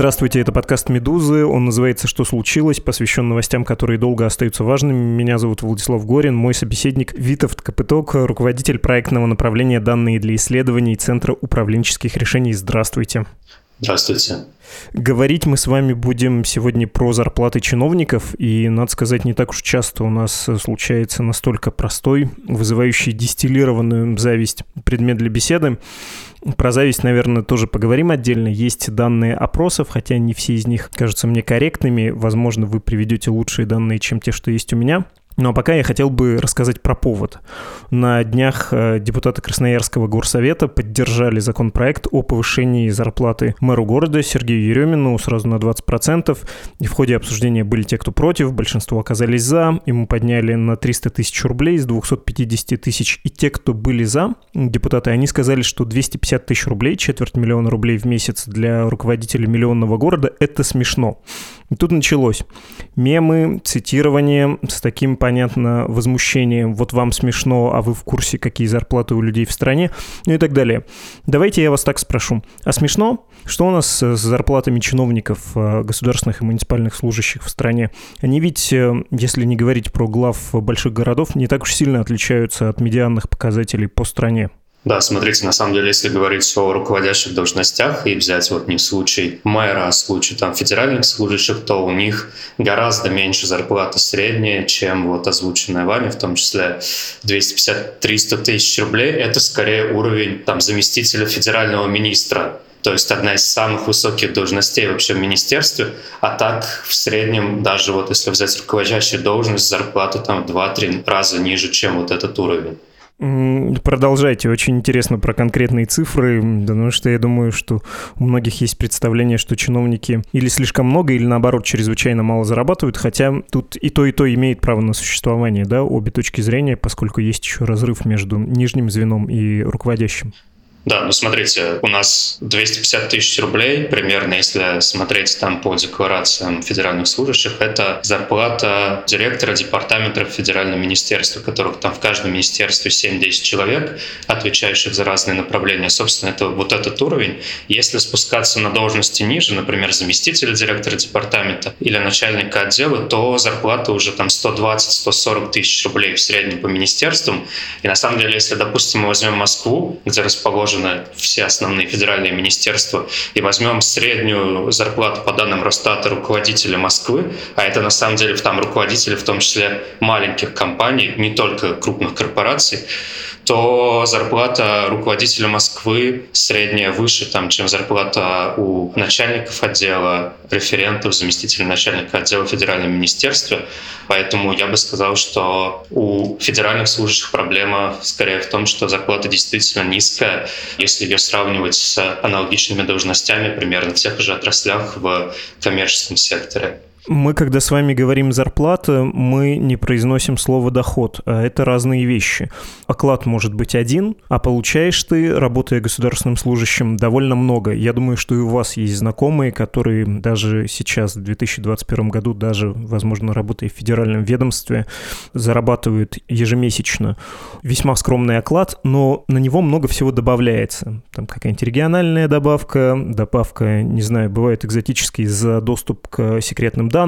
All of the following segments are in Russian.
Здравствуйте, это подкаст «Медузы». Он называется «Что случилось?», посвящен новостям, которые долго остаются важными. Меня зовут Владислав Горин, мой собеседник Витовт Капыток, руководитель проектного направления «Данные для исследований» Центра управленческих решений. Здравствуйте. Здравствуйте. Говорить мы с вами будем сегодня про зарплаты чиновников, и, надо сказать, не так уж часто у нас случается настолько простой, вызывающий дистиллированную зависть предмет для беседы. Про зависть, наверное, тоже поговорим отдельно. Есть данные опросов, хотя не все из них кажутся мне корректными. Возможно, вы приведете лучшие данные, чем те, что есть у меня. Ну а пока я хотел бы рассказать про повод. На днях э, депутаты Красноярского горсовета поддержали законопроект о повышении зарплаты мэру города Сергею Еремину сразу на 20%. И в ходе обсуждения были те, кто против, большинство оказались за. Ему подняли на 300 тысяч рублей с 250 тысяч. И те, кто были за, депутаты, они сказали, что 250 тысяч рублей, четверть миллиона рублей в месяц для руководителя миллионного города – это смешно. И тут началось. Мемы, цитирование с таким, понятно, возмущением. Вот вам смешно, а вы в курсе, какие зарплаты у людей в стране, ну и так далее. Давайте я вас так спрошу. А смешно? Что у нас с зарплатами чиновников, э, государственных и муниципальных служащих в стране? Они ведь, э, если не говорить про глав больших городов, не так уж сильно отличаются от медианных показателей по стране. Да, смотрите, на самом деле, если говорить о руководящих должностях и взять вот не случай мэра, а случай там федеральных служащих, то у них гораздо меньше зарплата средняя, чем вот озвученная вами, в том числе 250-300 тысяч рублей. Это скорее уровень там заместителя федерального министра, то есть одна из самых высоких должностей вообще в министерстве, а так в среднем даже вот если взять руководящую должность, зарплата там в 2-3 раза ниже, чем вот этот уровень. Продолжайте. Очень интересно про конкретные цифры, потому что я думаю, что у многих есть представление, что чиновники или слишком много, или наоборот чрезвычайно мало зарабатывают, хотя тут и то, и то имеет право на существование, да, обе точки зрения, поскольку есть еще разрыв между нижним звеном и руководящим. Да, ну смотрите, у нас 250 тысяч рублей примерно, если смотреть там по декларациям федеральных служащих, это зарплата директора департамента федерального министерства, которых там в каждом министерстве 7-10 человек, отвечающих за разные направления. Собственно, это вот этот уровень. Если спускаться на должности ниже, например, заместителя директора департамента или начальника отдела, то зарплата уже там 120-140 тысяч рублей в среднем по министерствам. И на самом деле, если, допустим, мы возьмем Москву, где расположен расположены все основные федеральные министерства, и возьмем среднюю зарплату по данным Росстата руководителя Москвы, а это на самом деле там руководители в том числе маленьких компаний, не только крупных корпораций, то зарплата руководителя Москвы средняя выше, там, чем зарплата у начальников отдела, референтов, заместителей начальника отдела в федеральном министерстве. Поэтому я бы сказал, что у федеральных служащих проблема скорее в том, что зарплата действительно низкая, если ее сравнивать с аналогичными должностями примерно в тех же отраслях в коммерческом секторе. Мы, когда с вами говорим зарплата, мы не произносим слово доход, а это разные вещи. Оклад может быть один, а получаешь ты, работая государственным служащим, довольно много. Я думаю, что и у вас есть знакомые, которые даже сейчас, в 2021 году, даже, возможно, работая в федеральном ведомстве, зарабатывают ежемесячно весьма скромный оклад, но на него много всего добавляется. Там какая-нибудь региональная добавка, добавка, не знаю, бывает экзотические за доступ к секретным данным.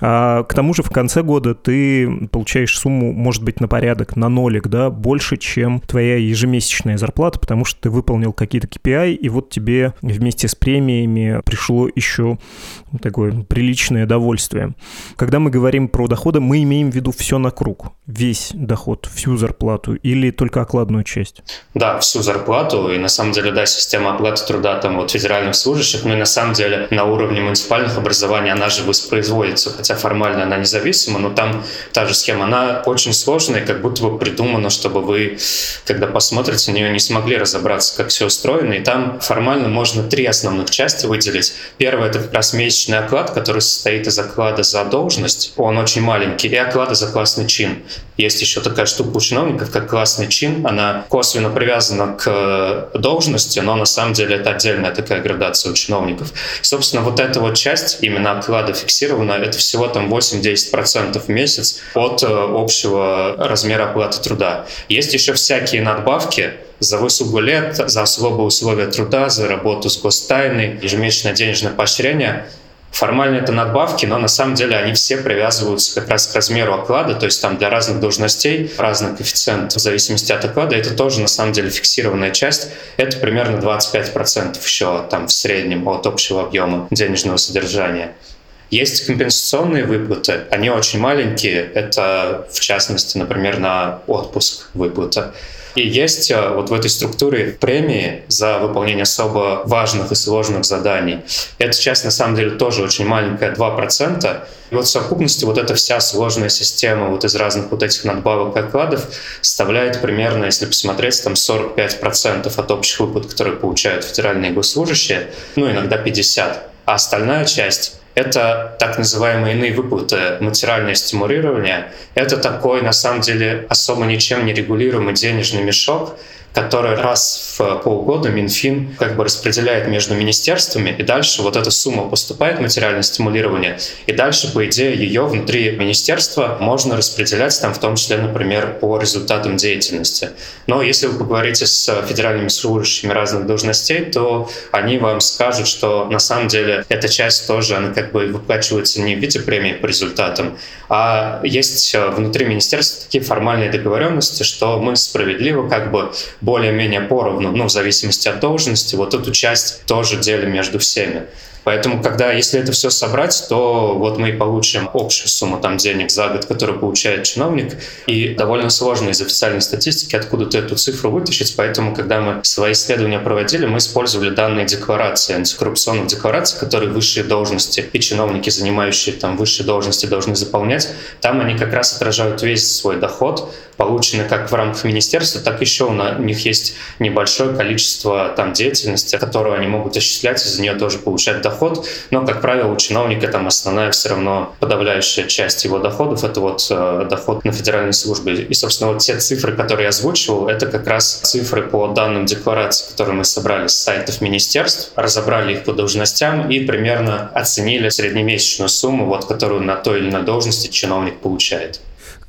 А, к тому же в конце года ты получаешь сумму, может быть, на порядок, на нолик, да, больше, чем твоя ежемесячная зарплата, потому что ты выполнил какие-то KPI, и вот тебе вместе с премиями пришло еще такое приличное довольствие. Когда мы говорим про доходы, мы имеем в виду все на круг, весь доход, всю зарплату или только окладную часть? Да, всю зарплату, и на самом деле, да, система оплаты труда там вот федеральных служащих, ну и на самом деле на уровне муниципальных образований она же воспроизводится, хотя формально она независима, но там та же схема, она очень сложная, как будто бы придумана, чтобы вы, когда посмотрите на нее, не смогли разобраться, как все устроено. И там формально можно три основных части выделить. Первое — это как раз месячный оклад, который состоит из оклада за должность. Он очень маленький. И оклада за классный чин. Есть еще такая штука у чиновников, как классный чин. Она косвенно привязана к должности, но на самом деле это отдельная такая градация у чиновников. И, собственно, вот эта вот часть, именно оклада фиксирована, это всего там 8-10% в месяц от э, общего размера оплаты труда. Есть еще всякие надбавки, за выслугу лет, за особые условия труда, за работу с гостайной, ежемесячное денежное поощрение. Формально это надбавки, но на самом деле они все привязываются как раз к размеру оклада, то есть там для разных должностей разный коэффициент в зависимости от оклада. Это тоже на самом деле фиксированная часть. Это примерно 25% еще там в среднем от общего объема денежного содержания. Есть компенсационные выплаты, они очень маленькие. Это, в частности, например, на отпуск выплата. И есть э, вот в этой структуре премии за выполнение особо важных и сложных заданий. Эта часть на самом деле тоже очень маленькая, 2%. И вот в совокупности вот эта вся сложная система вот из разных вот этих надбавок и окладов составляет примерно, если посмотреть, там 45% от общих выплат, которые получают федеральные госслужащие, ну иногда 50%. А остальная часть это так называемые иные выплаты, материальное стимулирование. Это такой, на самом деле, особо ничем не регулируемый денежный мешок, который раз в полгода Минфин как бы распределяет между министерствами, и дальше вот эта сумма поступает материальное стимулирование, и дальше, по идее, ее внутри министерства можно распределять, там, в том числе, например, по результатам деятельности. Но если вы поговорите с федеральными служащими разных должностей, то они вам скажут, что на самом деле эта часть тоже, она как бы выплачивается не в виде премии по результатам, а есть внутри министерства такие формальные договоренности, что мы справедливо как бы более-менее поровну, ну, в зависимости от должности, вот эту часть тоже делим между всеми. Поэтому, когда, если это все собрать, то вот мы и получим общую сумму там денег за год, которую получает чиновник. И довольно сложно из официальной статистики откуда-то эту цифру вытащить. Поэтому, когда мы свои исследования проводили, мы использовали данные декларации, антикоррупционных деклараций, которые высшие должности и чиновники, занимающие там высшие должности, должны заполнять. Там они как раз отражают весь свой доход, получены как в рамках министерства, так еще у них есть небольшое количество там деятельности, которую они могут осуществлять, из-за нее тоже получать доход. Но, как правило, у чиновника там основная все равно подавляющая часть его доходов — это вот э, доход на федеральной службе. И, собственно, вот те цифры, которые я озвучивал, это как раз цифры по данным декларации, которые мы собрали с сайтов министерств, разобрали их по должностям и примерно оценили среднемесячную сумму, вот, которую на той или иной должности чиновник получает.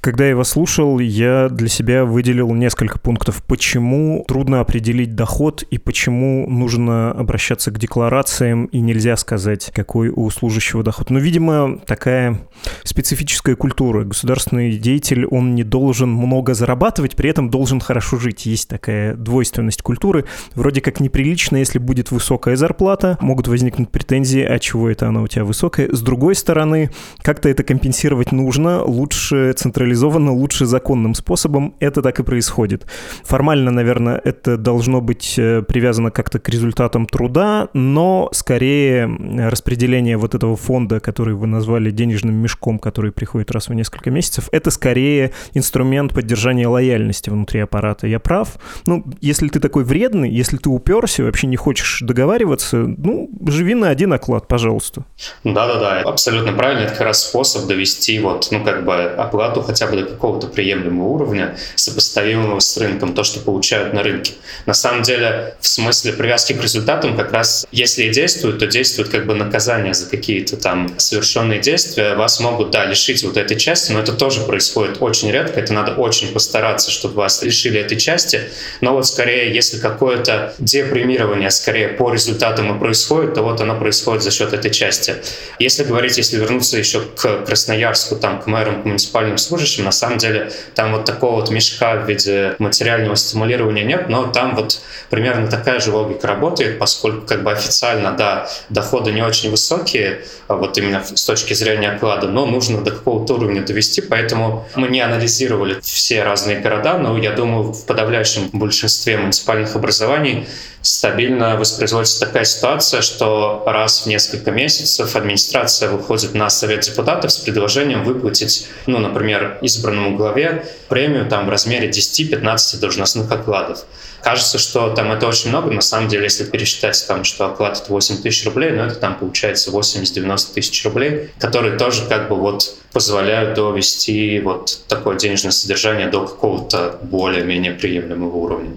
Когда я его слушал, я для себя выделил несколько пунктов, почему трудно определить доход и почему нужно обращаться к декларациям и нельзя сказать, какой у служащего доход. Но, видимо, такая специфическая культура. Государственный деятель, он не должен много зарабатывать, при этом должен хорошо жить. Есть такая двойственность культуры. Вроде как неприлично, если будет высокая зарплата, могут возникнуть претензии, а чего это она у тебя высокая. С другой стороны, как-то это компенсировать нужно, лучше централизовать реализовано лучше законным способом, это так и происходит. Формально, наверное, это должно быть э, привязано как-то к результатам труда, но скорее распределение вот этого фонда, который вы назвали денежным мешком, который приходит раз в несколько месяцев, это скорее инструмент поддержания лояльности внутри аппарата. Я прав? Ну, если ты такой вредный, если ты уперся, вообще не хочешь договариваться, ну, живи на один оклад, пожалуйста. Да-да-да, абсолютно правильно. Это как раз способ довести вот, ну, как бы оплату хотя бы до какого-то приемлемого уровня, сопоставимого с рынком, то, что получают на рынке. На самом деле, в смысле привязки к результатам, как раз если и действуют, то действуют как бы наказание за какие-то там совершенные действия. Вас могут, да, лишить вот этой части, но это тоже происходит очень редко. Это надо очень постараться, чтобы вас лишили этой части. Но вот скорее, если какое-то депримирование скорее по результатам и происходит, то вот оно происходит за счет этой части. Если говорить, если вернуться еще к Красноярску, там, к мэрам, к муниципальным служащим, служащим. На самом деле там вот такого вот мешка в виде материального стимулирования нет, но там вот примерно такая же логика работает, поскольку как бы официально, да, доходы не очень высокие, а вот именно с точки зрения оклада, но нужно до какого-то уровня довести, поэтому мы не анализировали все разные города, но я думаю, в подавляющем большинстве муниципальных образований стабильно воспроизводится такая ситуация, что раз в несколько месяцев администрация выходит на совет депутатов с предложением выплатить, ну, например, избранному главе премию там в размере 10-15 должностных окладов. Кажется, что там это очень много, на самом деле, если пересчитать там, что оклад это 8 тысяч рублей, ну это там получается 80-90 тысяч рублей, которые тоже как бы вот позволяют довести вот такое денежное содержание до какого-то более-менее приемлемого уровня.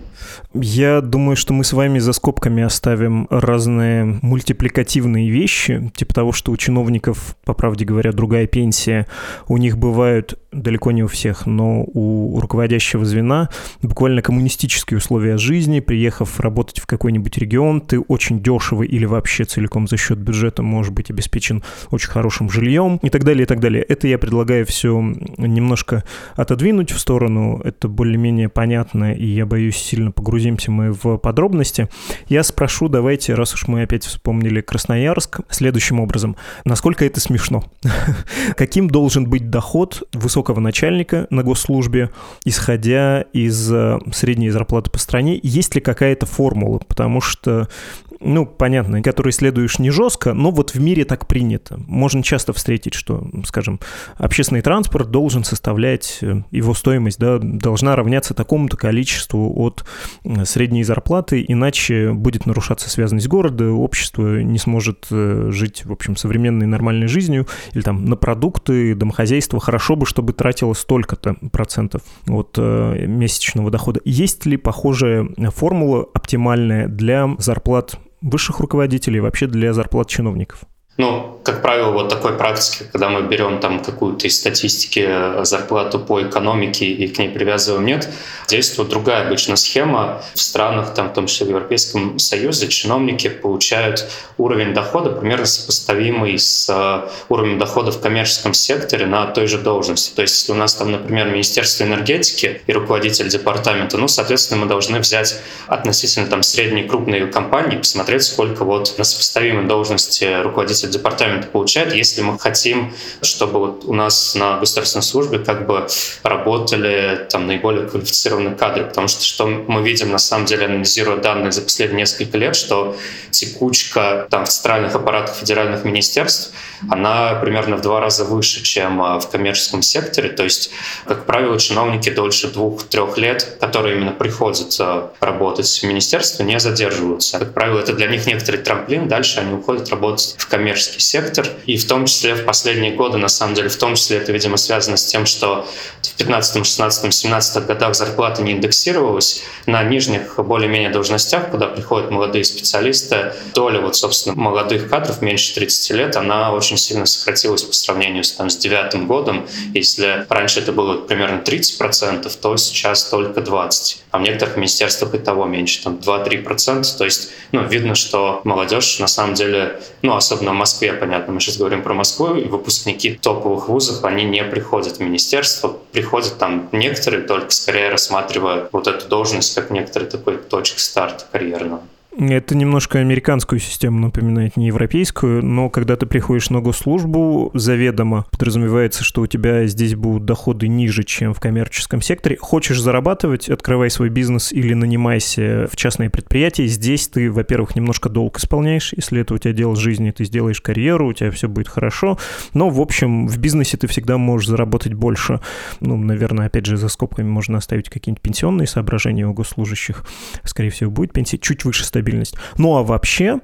Я думаю, что мы с вами за скобками оставим разные мультипликативные вещи, типа того, что у чиновников, по правде говоря, другая пенсия. У них бывают, далеко не у всех, но у руководящего звена буквально коммунистические условия жизни. Приехав работать в какой-нибудь регион, ты очень дешево или вообще целиком за счет бюджета можешь быть обеспечен очень хорошим жильем и так далее, и так далее. Это я предлагаю все немножко отодвинуть в сторону. Это более-менее понятно, и я боюсь сильно погрузимся мы в подробности. Я спрошу, давайте, раз уж мы опять вспомнили Красноярск, следующим образом. Насколько это смешно? Каким должен быть доход высокого начальника на госслужбе, исходя из э, средней зарплаты по стране? Есть ли какая-то формула? Потому что ну, понятно, которые следуешь не жестко, но вот в мире так принято. Можно часто встретить, что, скажем, общественный транспорт должен составлять, э, его стоимость да, должна равняться такому-то количеству от э, средней зарплаты, иначе будет нарушаться связанность города, общество не сможет э, жить, в общем, современной нормальной жизнью, или там на продукты, домохозяйство, хорошо бы, чтобы тратило столько-то процентов от месячного дохода. Есть ли похожая формула оптимальная для зарплат высших руководителей, вообще для зарплат чиновников? Ну, как правило, вот такой практики, когда мы берем там какую-то из статистики э, зарплату по экономике и к ней привязываем нет, действует другая обычно схема. В странах, там, в том числе в Европейском Союзе, чиновники получают уровень дохода примерно сопоставимый с э, уровнем дохода в коммерческом секторе на той же должности. То есть, если у нас там, например, Министерство энергетики и руководитель департамента, ну, соответственно, мы должны взять относительно там средней крупной компании, посмотреть, сколько вот на сопоставимой должности руководитель руководитель департамента получает, если мы хотим, чтобы вот у нас на государственной службе как бы работали там наиболее квалифицированные кадры, потому что что мы видим на самом деле, анализируя данные за последние несколько лет, что текучка там в центральных аппаратах федеральных министерств, она примерно в два раза выше, чем а, в коммерческом секторе, то есть, как правило, чиновники дольше двух-трех лет, которые именно приходят работать в министерстве, не задерживаются. Как правило, это для них некоторый трамплин, дальше они уходят работать в коммерческом коммерческий сектор. И в том числе в последние годы, на самом деле, в том числе это, видимо, связано с тем, что в 15, 16, 17 годах зарплата не индексировалась. На нижних более-менее должностях, куда приходят молодые специалисты, доля вот, собственно, молодых кадров меньше 30 лет, она очень сильно сократилась по сравнению с, там, с девятым годом. Если раньше это было примерно 30%, то сейчас только 20%. А в некоторых министерствах и того меньше, там 2-3%. То есть, ну, видно, что молодежь на самом деле, ну, особенно Москве, понятно, мы сейчас говорим про Москву, и выпускники топовых вузов, они не приходят в министерство, приходят там некоторые только скорее рассматривая вот эту должность как некоторый такой точка старта карьерного. Это немножко американскую систему напоминает, не европейскую, но когда ты приходишь на госслужбу, заведомо подразумевается, что у тебя здесь будут доходы ниже, чем в коммерческом секторе. Хочешь зарабатывать, открывай свой бизнес или нанимайся в частные предприятия. Здесь ты, во-первых, немножко долг исполняешь, если это у тебя дело жизни, ты сделаешь карьеру, у тебя все будет хорошо. Но, в общем, в бизнесе ты всегда можешь заработать больше. Ну, наверное, опять же, за скобками можно оставить какие-нибудь пенсионные соображения у госслужащих. Скорее всего, будет пенсия чуть выше 100 мобильность. Ну а вообще,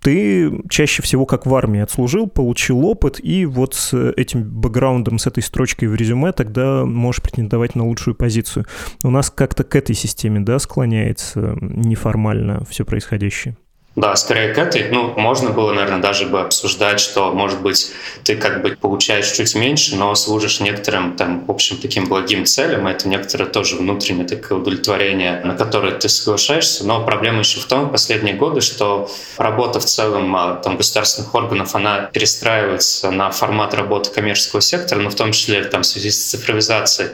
ты чаще всего как в армии отслужил, получил опыт, и вот с этим бэкграундом, с этой строчкой в резюме тогда можешь претендовать на лучшую позицию. У нас как-то к этой системе, да, склоняется неформально все происходящее. Да, скорее к этой. Ну, можно было, наверное, даже бы обсуждать, что, может быть, ты как бы получаешь чуть меньше, но служишь некоторым, там, в общем, таким благим целям. Это некоторое тоже внутреннее такое удовлетворение, на которое ты соглашаешься. Но проблема еще в том, в последние годы, что работа в целом а, там, государственных органов, она перестраивается на формат работы коммерческого сектора, но в том числе там, в связи с цифровизацией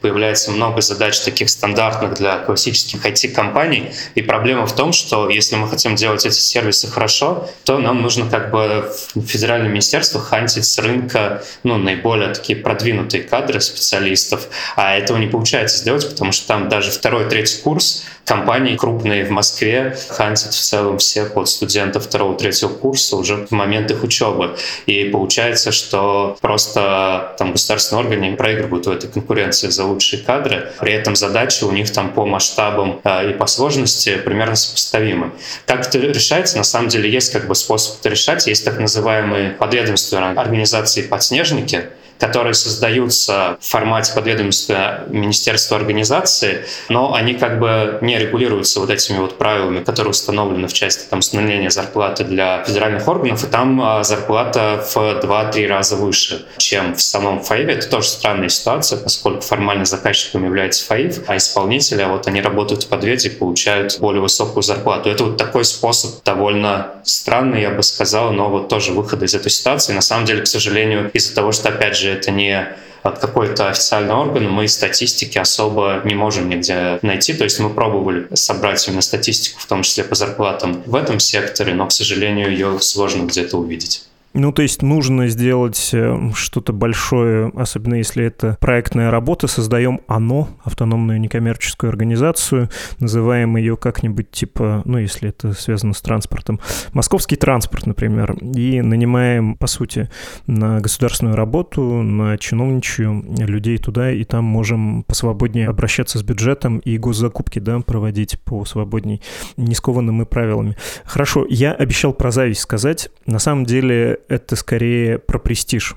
появляется много задач таких стандартных для классических IT-компаний. И проблема в том, что если мы хотим делать делать эти сервисы хорошо, то нам нужно как бы в федеральном министерстве хантить с рынка ну, наиболее такие продвинутые кадры специалистов, а этого не получается сделать, потому что там даже второй, третий курс компании крупные в Москве хантят в целом всех вот студентов второго, третьего курса уже в момент их учебы. И получается, что просто там государственные органы проигрывают в этой конкуренции за лучшие кадры. При этом задачи у них там по масштабам э, и по сложности примерно сопоставимы. Как это решается? На самом деле есть как бы способ это решать. Есть так называемые подведомственные организации «подснежники», которые создаются в формате подведомства Министерства организации, но они как бы не регулируются вот этими вот правилами, которые установлены в части там, установления зарплаты для федеральных органов, и там а, зарплата в 2-3 раза выше, чем в самом ФАИВе. Это тоже странная ситуация, поскольку формально заказчиком является ФАИВ, а исполнители, а вот они работают в подведе и получают более высокую зарплату. Это вот такой способ довольно странный, я бы сказал, но вот тоже выхода из этой ситуации. На самом деле, к сожалению, из-за того, что, опять же, это не от какой-то официальный орган, мы статистики особо не можем нигде найти. То есть мы пробовали собрать именно статистику, в том числе по зарплатам в этом секторе, но, к сожалению, ее сложно где-то увидеть. Ну, то есть нужно сделать э, что-то большое, особенно если это проектная работа, создаем ОНО, автономную некоммерческую организацию, называем ее как-нибудь типа, ну, если это связано с транспортом, московский транспорт, например, и нанимаем, по сути, на государственную работу, на чиновничью людей туда, и там можем посвободнее обращаться с бюджетом и госзакупки, да, проводить по свободней, не скованным и правилами. Хорошо, я обещал про зависть сказать. На самом деле это скорее про престиж.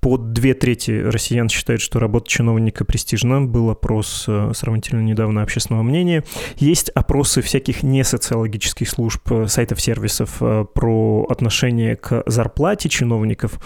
Под две трети россиян считают, что работа чиновника престижна. Был опрос э, сравнительно недавно общественного мнения. Есть опросы всяких несоциологических служб, э, сайтов сервисов э, про отношение к зарплате чиновников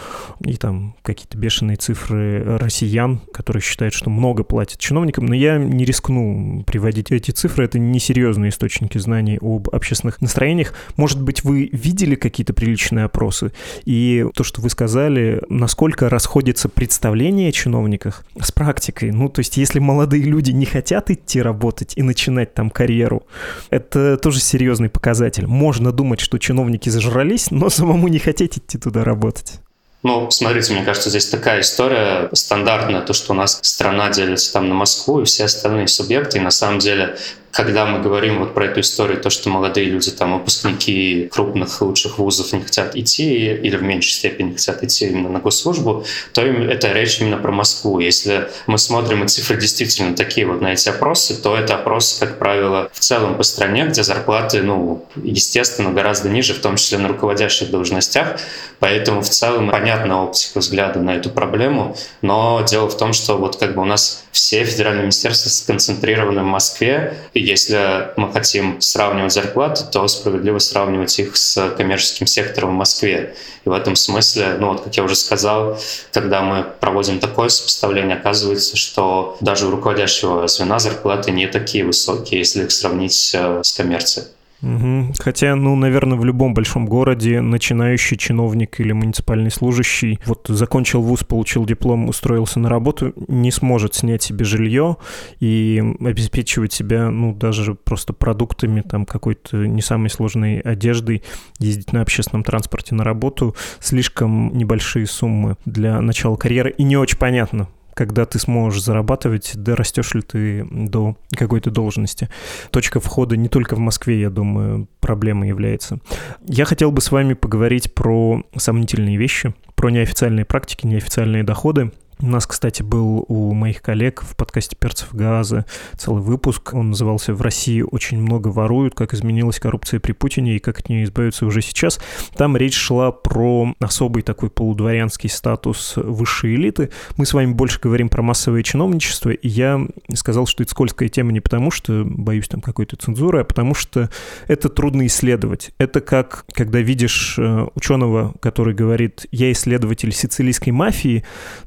и там какие-то бешеные цифры россиян, которые считают, что много платят чиновникам. Но я не рискну приводить эти цифры. Это несерьезные источники знаний об общественных настроениях. Может быть, вы видели какие-то приличные опросы? И то, что вы сказали, насколько расходится представление о чиновниках с практикой. Ну, то есть, если молодые люди не хотят идти работать и начинать там карьеру, это тоже серьезный показатель. Можно думать, что чиновники зажрались, но самому не хотеть идти туда работать. Ну, смотрите, мне кажется, здесь такая история стандартная, то, что у нас страна делится там на Москву и все остальные субъекты, и на самом деле когда мы говорим вот про эту историю, то, что молодые люди, там, выпускники крупных лучших вузов не хотят идти или в меньшей степени хотят идти именно на госслужбу, то это речь именно про Москву. Если мы смотрим, и цифры действительно такие вот на эти опросы, то это опросы, как правило, в целом по стране, где зарплаты, ну, естественно, гораздо ниже, в том числе на руководящих должностях. Поэтому в целом понятна оптика взгляда на эту проблему. Но дело в том, что вот как бы у нас все федеральные министерства сконцентрированы в Москве, и если мы хотим сравнивать зарплаты, то справедливо сравнивать их с коммерческим сектором в Москве. И в этом смысле, ну вот, как я уже сказал, когда мы проводим такое сопоставление, оказывается, что даже у руководящего звена зарплаты не такие высокие, если их сравнить э, с коммерцией. Угу. Хотя, ну, наверное, в любом большом городе начинающий чиновник или муниципальный служащий вот закончил вуз, получил диплом, устроился на работу, не сможет снять себе жилье и обеспечивать себя, ну, даже просто продуктами, там, какой-то не самой сложной одеждой, ездить на общественном транспорте на работу, слишком небольшие суммы для начала карьеры, и не очень понятно, когда ты сможешь зарабатывать, да растешь ли ты до какой-то должности. Точка входа не только в Москве, я думаю, проблема является. Я хотел бы с вами поговорить про сомнительные вещи, про неофициальные практики, неофициальные доходы. У нас, кстати, был у моих коллег в подкасте «Перцев газа» целый выпуск. Он назывался «В России очень много воруют. Как изменилась коррупция при Путине и как от нее избавиться уже сейчас». Там речь шла про особый такой полудворянский статус высшей элиты. Мы с вами больше говорим про массовое чиновничество, и я сказал, что это скользкая тема не потому, что боюсь там какой-то цензуры, а потому что это трудно исследовать. Это как, когда видишь э, ученого, который говорит, я исследователь сицилийской мафии,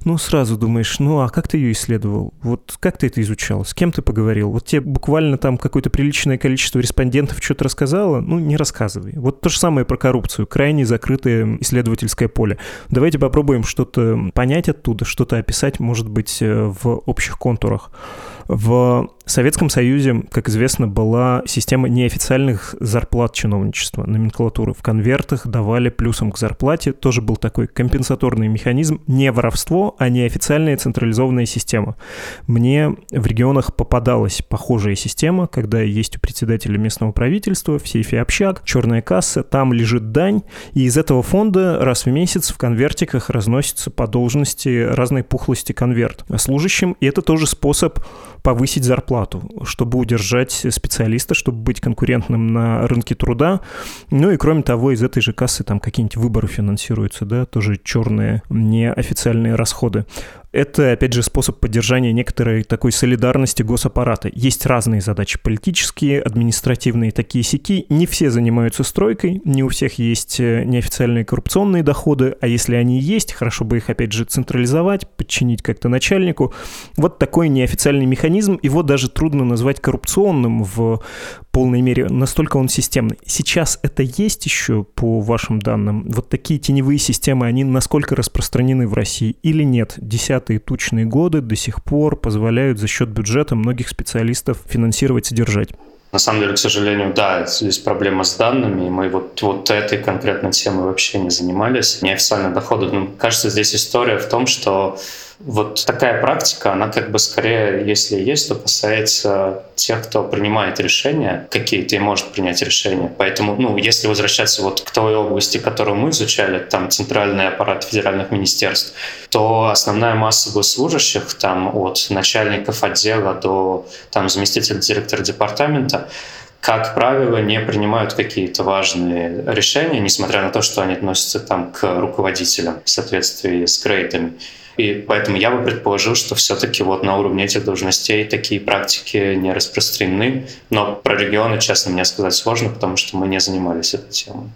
ну, сразу думаешь, ну, а как ты ее исследовал? Вот как ты это изучал? С кем ты поговорил? Вот тебе буквально там какое-то приличное количество респондентов что-то рассказало? Ну, не рассказывай. Вот то же самое про коррупцию. Крайне закрытое исследовательское поле. Давайте попробуем что-то понять оттуда, что-то описать, может быть, э, в общих контурах. В Советском Союзе, как известно, была система неофициальных зарплат чиновничества, номенклатуры. В конвертах давали плюсом к зарплате. Тоже был такой компенсаторный механизм. Не воровство, а неофициальная централизованная система. Мне в регионах попадалась похожая система, когда есть у председателя местного правительства в сейфе общак, черная касса, там лежит дань, и из этого фонда раз в месяц в конвертиках разносится по должности разной пухлости конверт служащим, и это тоже способ повысить зарплату, чтобы удержать специалиста, чтобы быть конкурентным на рынке труда. Ну и кроме того, из этой же кассы там какие-нибудь выборы финансируются, да, тоже черные неофициальные расходы. Это, опять же, способ поддержания некоторой такой солидарности госаппарата. Есть разные задачи политические, административные, такие сики. Не все занимаются стройкой, не у всех есть э, неофициальные коррупционные доходы, а если они есть, хорошо бы их, опять же, централизовать, подчинить как-то начальнику. Вот такой неофициальный механизм, его даже трудно назвать коррупционным в полной мере, настолько он системный. Сейчас это есть еще по вашим данным? Вот такие теневые системы, они насколько распространены в России или нет? Десятые тучные годы до сих пор позволяют за счет бюджета многих специалистов финансировать, содержать. На самом деле, к сожалению, да, здесь проблема с данными, и мы вот, вот этой конкретной темой вообще не занимались. Неофициальные доходы, ну, кажется, здесь история в том, что вот такая практика, она как бы скорее, если есть, то касается тех, кто принимает решения какие-то может принять решения. Поэтому, ну, если возвращаться вот к той области, которую мы изучали, там центральный аппарат федеральных министерств, то основная масса госслужащих, там от начальников отдела до там заместителя директора департамента, как правило, не принимают какие-то важные решения, несмотря на то, что они относятся там к руководителям в соответствии с грейдами. И поэтому я бы предположил, что все-таки вот на уровне этих должностей такие практики не распространены. Но про регионы, честно, мне сказать сложно, потому что мы не занимались этой темой.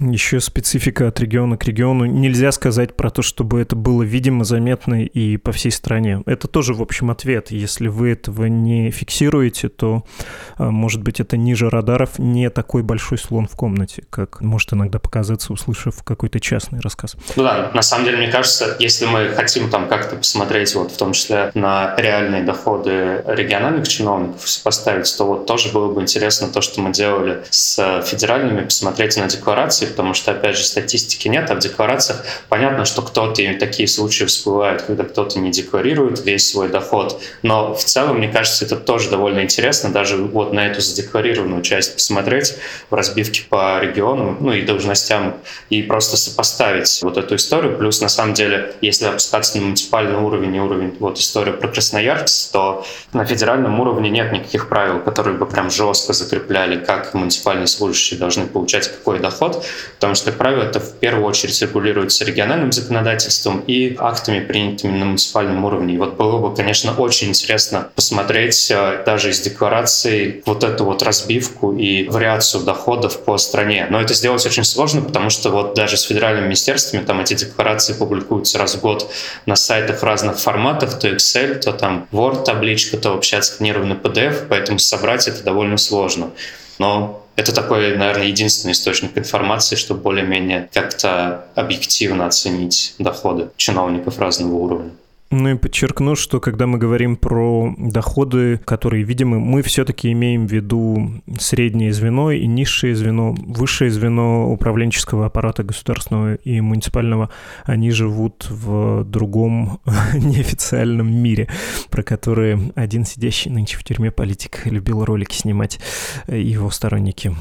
Еще специфика от региона к региону. Нельзя сказать про то, чтобы это было видимо, заметно и по всей стране. Это тоже, в общем, ответ. Если вы этого не фиксируете, то, а, может быть, это ниже радаров не такой большой слон в комнате, как может иногда показаться, услышав какой-то частный рассказ. Ну да, на самом деле, мне кажется, если мы хотим там как-то посмотреть, вот в том числе на реальные доходы региональных чиновников поставить, то вот тоже было бы интересно то, что мы делали с федеральными, посмотреть на декларации, потому что, опять же, статистики нет, а в декларациях понятно, что кто-то, и такие случаи всплывают, когда кто-то не декларирует весь свой доход, но в целом, мне кажется, это тоже довольно интересно, даже вот на эту задекларированную часть посмотреть в разбивке по региону, ну и должностям, и просто сопоставить вот эту историю. Плюс, на самом деле, если опускаться на муниципальный уровень и уровень вот историю про Красноярск, то на федеральном уровне нет никаких правил, которые бы прям жестко закрепляли, как муниципальные служащие должны получать какой доход потому что, как правило, это в первую очередь регулируется региональным законодательством и актами, принятыми на муниципальном уровне. И вот было бы, конечно, очень интересно посмотреть э, даже из декларации вот эту вот разбивку и вариацию доходов по стране. Но это сделать очень сложно, потому что вот даже с федеральными министерствами там эти декларации публикуются раз в год на сайтах разных форматах, то Excel, то там Word табличка, то вообще отсканированный PDF, поэтому собрать это довольно сложно. Но это такой, наверное, единственный источник информации, чтобы более-менее как-то объективно оценить доходы чиновников разного уровня. Ну и подчеркну, что когда мы говорим про доходы, которые видимы, мы все-таки имеем в виду среднее звено и низшее звено, высшее звено управленческого аппарата государственного и муниципального. Они живут в другом неофициальном мире, про который один сидящий нынче в тюрьме политик любил ролики снимать, его сторонники.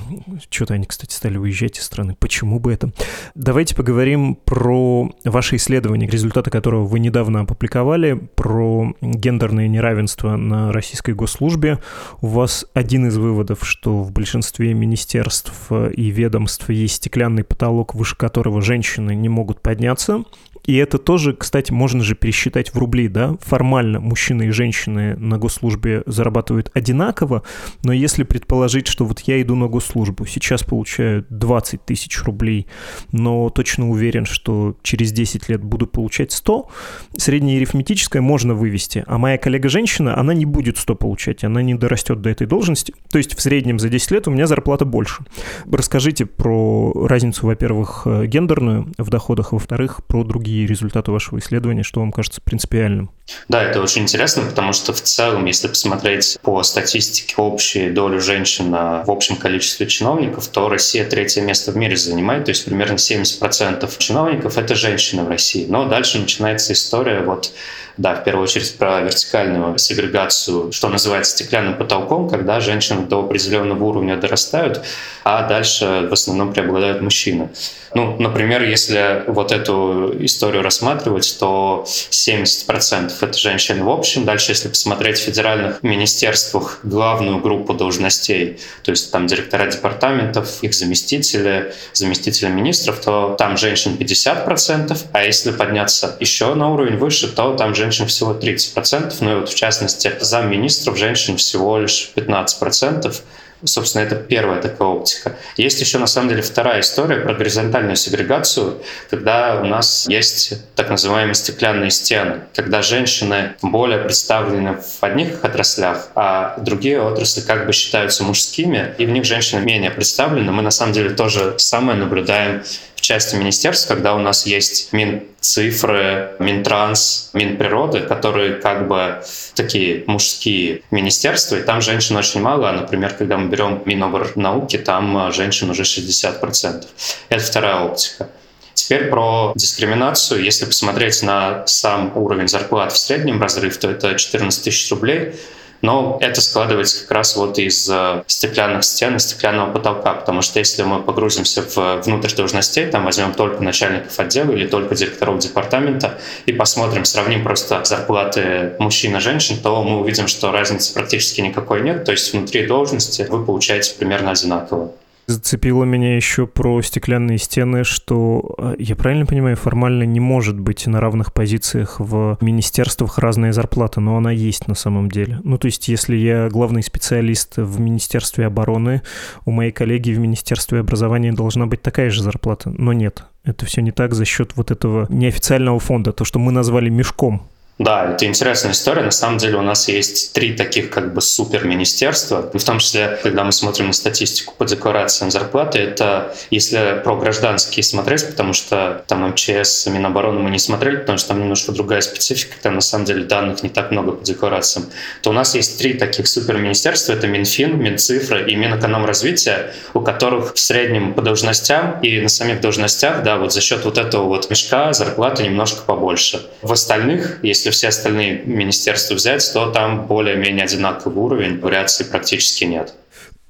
Что-то они, кстати, стали уезжать из страны. Почему бы это? Давайте поговорим про ваши исследования, результаты которого вы недавно опубликовали опубликовали про гендерное неравенство на российской госслужбе. У вас один из выводов, что в большинстве министерств и ведомств есть стеклянный потолок, выше которого женщины не могут подняться. И это тоже, кстати, можно же пересчитать в рубли, да? Формально мужчины и женщины на госслужбе зарабатывают одинаково, но если предположить, что вот я иду на госслужбу, сейчас получаю 20 тысяч рублей, но точно уверен, что через 10 лет буду получать 100, среднее арифметическое можно вывести, а моя коллега-женщина, она не будет 100 получать, она не дорастет до этой должности, то есть в среднем за 10 лет у меня зарплата больше. Расскажите про разницу, во-первых, гендерную в доходах, во-вторых, про другие и результаты вашего исследования, что вам кажется принципиальным? Да, это очень интересно, потому что в целом, если посмотреть по статистике общей долю женщин в общем количестве чиновников, то Россия третье место в мире занимает, то есть примерно 70% чиновников — это женщины в России. Но дальше начинается история вот да, в первую очередь про вертикальную сегрегацию, что называется стеклянным потолком, когда женщины до определенного уровня дорастают, а дальше в основном преобладают мужчины. Ну, например, если вот эту историю рассматривать, то 70% это женщины в общем. Дальше, если посмотреть в федеральных министерствах главную группу должностей, то есть там директора департаментов, их заместители, заместители министров, то там женщин 50%, а если подняться еще на уровень выше, то там женщин всего 30%. Ну и вот в частности замминистров женщин всего лишь 15%. Собственно, это первая такая оптика. Есть еще, на самом деле, вторая история про горизонтальную сегрегацию, когда у нас есть так называемые стеклянные стены, когда женщины более представлены в одних отраслях, а другие отрасли как бы считаются мужскими, и в них женщины менее представлены. Мы, на самом деле, тоже самое наблюдаем части министерств, когда у нас есть Минцифры, Минтранс, Минприроды, которые как бы такие мужские министерства, и там женщин очень мало. А, например, когда мы берем Миноборнауки, там а, женщин уже 60%. Это вторая оптика. Теперь про дискриминацию. Если посмотреть на сам уровень зарплат в среднем разрыв, то это 14 тысяч рублей. Но это складывается как раз вот из э, стеклянных стен и стеклянного потолка, потому что если мы погрузимся в внутрь должностей, там возьмем только начальников отдела или только директоров департамента и посмотрим, сравним просто зарплаты мужчин и женщин, то мы увидим, что разницы практически никакой нет, то есть внутри должности вы получаете примерно одинаково. Зацепило меня еще про стеклянные стены, что, э, я правильно понимаю, формально не может быть на равных позициях в министерствах разная зарплата, но она есть на самом деле. Ну, то есть, если я главный специалист в Министерстве обороны, у моей коллеги в Министерстве образования должна быть такая же зарплата, но нет. Это все не так за счет вот этого неофициального фонда, то, что мы назвали мешком да, это интересная история. На самом деле у нас есть три таких как бы супер министерства. В том числе, когда мы смотрим на статистику по декларациям зарплаты, это если про гражданские смотреть, потому что там МЧС, Минобороны мы не смотрели, потому что там немножко другая специфика, там на самом деле данных не так много по декларациям, то у нас есть три таких супер министерства. Это Минфин, Минцифра и Минэкономразвития, у которых в среднем по должностям и на самих должностях, да, вот за счет вот этого вот мешка зарплаты немножко побольше. В остальных, если если все остальные министерства взять, то там более-менее одинаковый уровень, вариаций практически нет.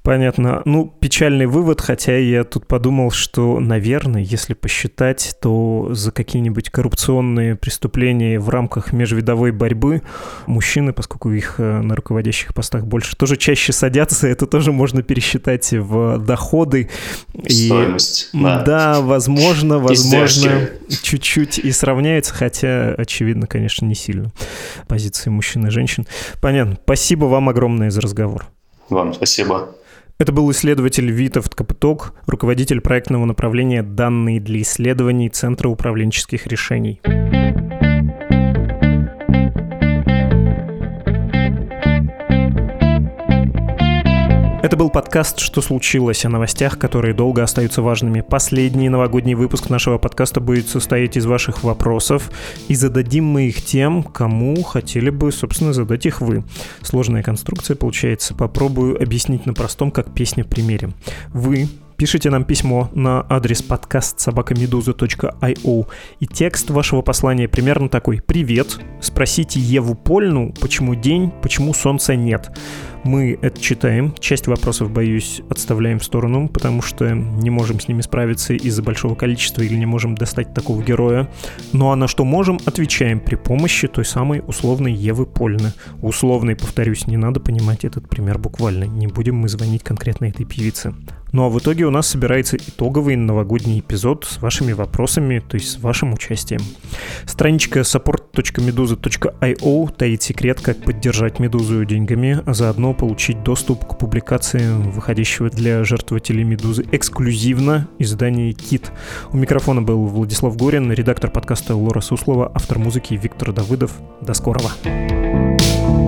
Понятно. Ну, печальный вывод, хотя я тут подумал, что, наверное, если посчитать, то за какие-нибудь коррупционные преступления в рамках межвидовой борьбы мужчины, поскольку их э, на руководящих постах больше, тоже чаще садятся, это тоже можно пересчитать в доходы. Стоимость, и, да. Да, возможно, возможно, чуть-чуть и сравняется, хотя, очевидно, конечно, не сильно. Позиции мужчин и женщин. Понятно. Спасибо вам огромное за разговор. Вам спасибо. Это был исследователь Витовт Капуток, руководитель проектного направления «Данные для исследований Центра управленческих решений». Это был подкаст «Что случилось?» о новостях, которые долго остаются важными. Последний новогодний выпуск нашего подкаста будет состоять из ваших вопросов, и зададим мы их тем, кому хотели бы, собственно, задать их вы. Сложная конструкция получается. Попробую объяснить на простом, как песня в примере. Вы пишите нам письмо на адрес подкаст собакамедуза.io и текст вашего послания примерно такой. «Привет, спросите Еву Польну, почему день, почему солнца нет». Мы это читаем. Часть вопросов, боюсь, отставляем в сторону, потому что не можем с ними справиться из-за большого количества или не можем достать такого героя. Ну а на что можем, отвечаем при помощи той самой условной Евы Польны. Условной, повторюсь, не надо понимать этот пример буквально. Не будем мы звонить конкретно этой певице. Ну а в итоге у нас собирается итоговый новогодний эпизод с вашими вопросами, то есть с вашим участием. Страничка support.meduza.io таит секрет, как поддержать Медузу деньгами, а заодно получить доступ к публикациям выходящего для жертвователей Медузы эксклюзивно издания Кит. У микрофона был Владислав Горин, редактор подкаста Лора Суслова, автор музыки Виктор Давыдов. До скорого! thank you